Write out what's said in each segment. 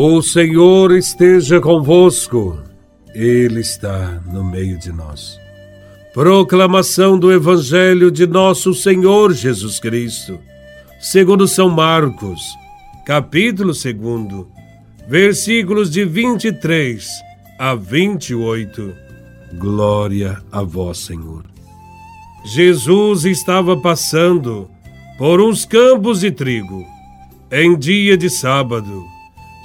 O Senhor esteja convosco, Ele está no meio de nós. Proclamação do Evangelho de Nosso Senhor Jesus Cristo, segundo São Marcos, capítulo 2, versículos de 23 a 28. Glória a Vós, Senhor. Jesus estava passando por uns campos de trigo em dia de sábado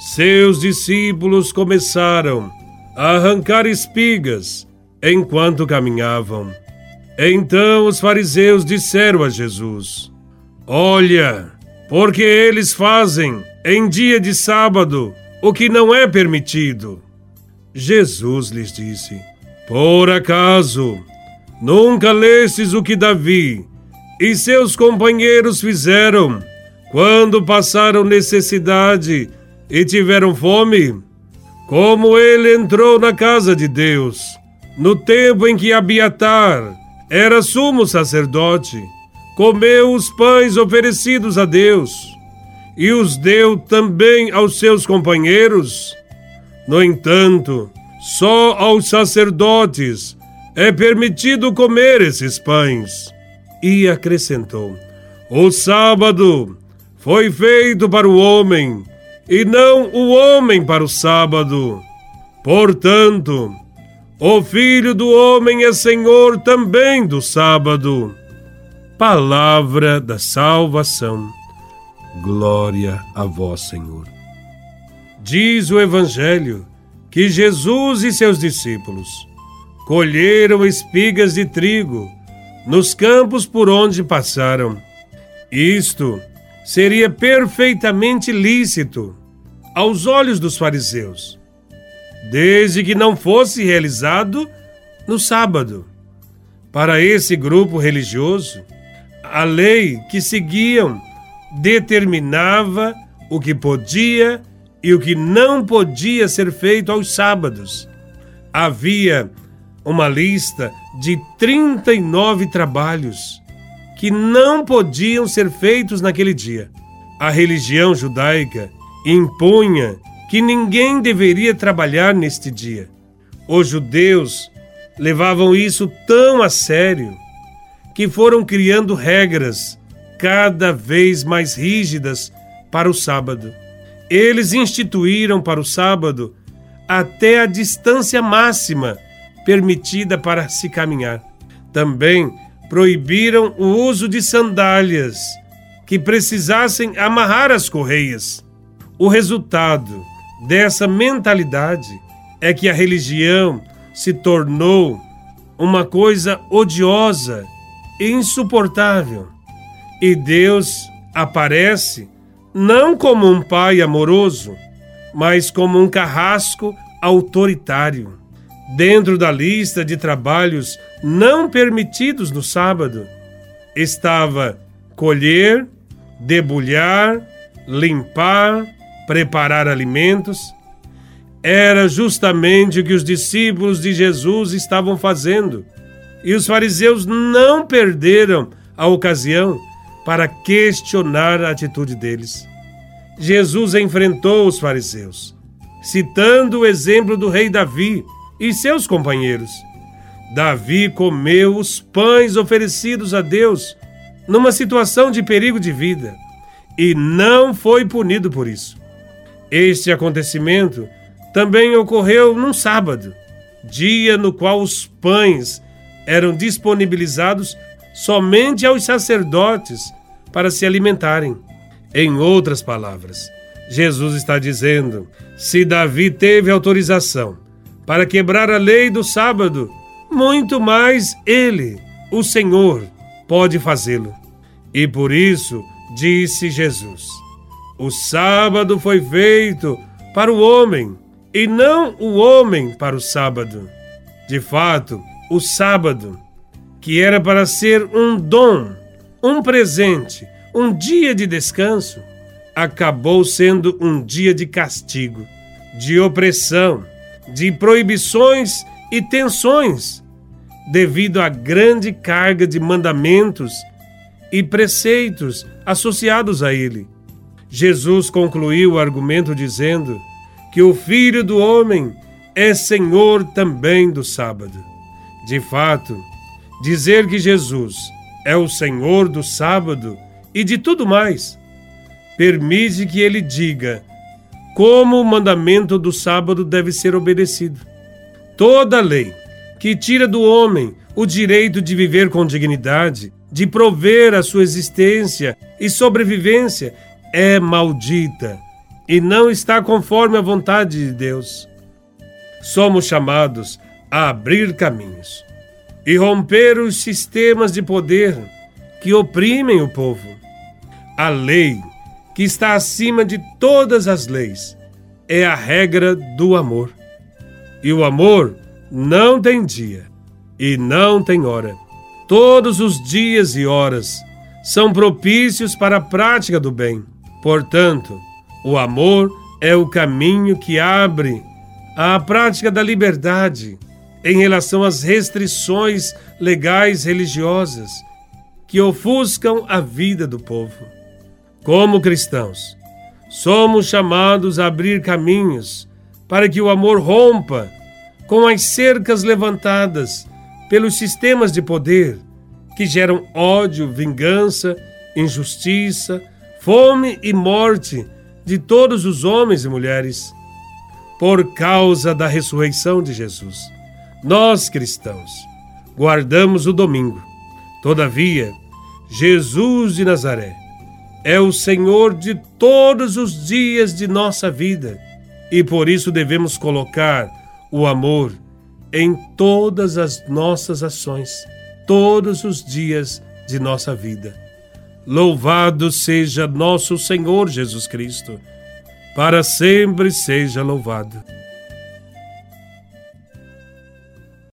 seus discípulos começaram a arrancar espigas enquanto caminhavam. Então os fariseus disseram a Jesus: Olha, porque eles fazem em dia de sábado o que não é permitido. Jesus lhes disse: Por acaso nunca lestes o que Davi e seus companheiros fizeram quando passaram necessidade? E tiveram fome, como ele entrou na casa de Deus, no tempo em que Abiatar era sumo sacerdote, comeu os pães oferecidos a Deus e os deu também aos seus companheiros. No entanto, só aos sacerdotes é permitido comer esses pães. E acrescentou: O sábado foi feito para o homem e não o homem para o sábado. Portanto, o Filho do Homem é Senhor também do sábado. Palavra da salvação. Glória a vós, Senhor. Diz o Evangelho que Jesus e seus discípulos colheram espigas de trigo nos campos por onde passaram. Isto seria perfeitamente lícito aos olhos dos fariseus, desde que não fosse realizado no sábado. Para esse grupo religioso, a lei que seguiam determinava o que podia e o que não podia ser feito aos sábados. Havia uma lista de 39 trabalhos que não podiam ser feitos naquele dia. A religião judaica impunha que ninguém deveria trabalhar neste dia. Os judeus levavam isso tão a sério que foram criando regras cada vez mais rígidas para o sábado. Eles instituíram para o sábado até a distância máxima permitida para se caminhar. Também proibiram o uso de sandálias que precisassem amarrar as correias. O resultado dessa mentalidade é que a religião se tornou uma coisa odiosa e insuportável. E Deus aparece não como um pai amoroso, mas como um carrasco autoritário. Dentro da lista de trabalhos não permitidos no sábado estava colher, debulhar, limpar, preparar alimentos. Era justamente o que os discípulos de Jesus estavam fazendo. E os fariseus não perderam a ocasião para questionar a atitude deles. Jesus enfrentou os fariseus, citando o exemplo do rei Davi e seus companheiros. Davi comeu os pães oferecidos a Deus numa situação de perigo de vida e não foi punido por isso. Este acontecimento também ocorreu num sábado, dia no qual os pães eram disponibilizados somente aos sacerdotes para se alimentarem. Em outras palavras, Jesus está dizendo: se Davi teve autorização para quebrar a lei do sábado, muito mais ele, o Senhor, pode fazê-lo. E por isso disse Jesus: O sábado foi feito para o homem, e não o homem para o sábado. De fato, o sábado, que era para ser um dom, um presente, um dia de descanso, acabou sendo um dia de castigo, de opressão, de proibições e tensões, devido à grande carga de mandamentos e preceitos associados a ele. Jesus concluiu o argumento dizendo que o Filho do Homem é Senhor também do sábado. De fato, dizer que Jesus é o Senhor do sábado e de tudo mais permite que ele diga como o mandamento do sábado deve ser obedecido. Toda lei que tira do homem o direito de viver com dignidade, de prover a sua existência e sobrevivência, é maldita e não está conforme a vontade de Deus. Somos chamados a abrir caminhos e romper os sistemas de poder que oprimem o povo. A lei, que está acima de todas as leis, é a regra do amor. E o amor não tem dia e não tem hora. Todos os dias e horas são propícios para a prática do bem. Portanto, o amor é o caminho que abre à prática da liberdade em relação às restrições legais religiosas que ofuscam a vida do povo. Como cristãos, somos chamados a abrir caminhos para que o amor rompa com as cercas levantadas pelos sistemas de poder que geram ódio, vingança, injustiça, fome e morte de todos os homens e mulheres. Por causa da ressurreição de Jesus, nós cristãos guardamos o domingo. Todavia, Jesus de Nazaré é o Senhor de todos os dias de nossa vida e por isso devemos colocar o amor em todas as nossas ações, todos os dias de nossa vida. Louvado seja nosso Senhor Jesus Cristo, para sempre seja louvado.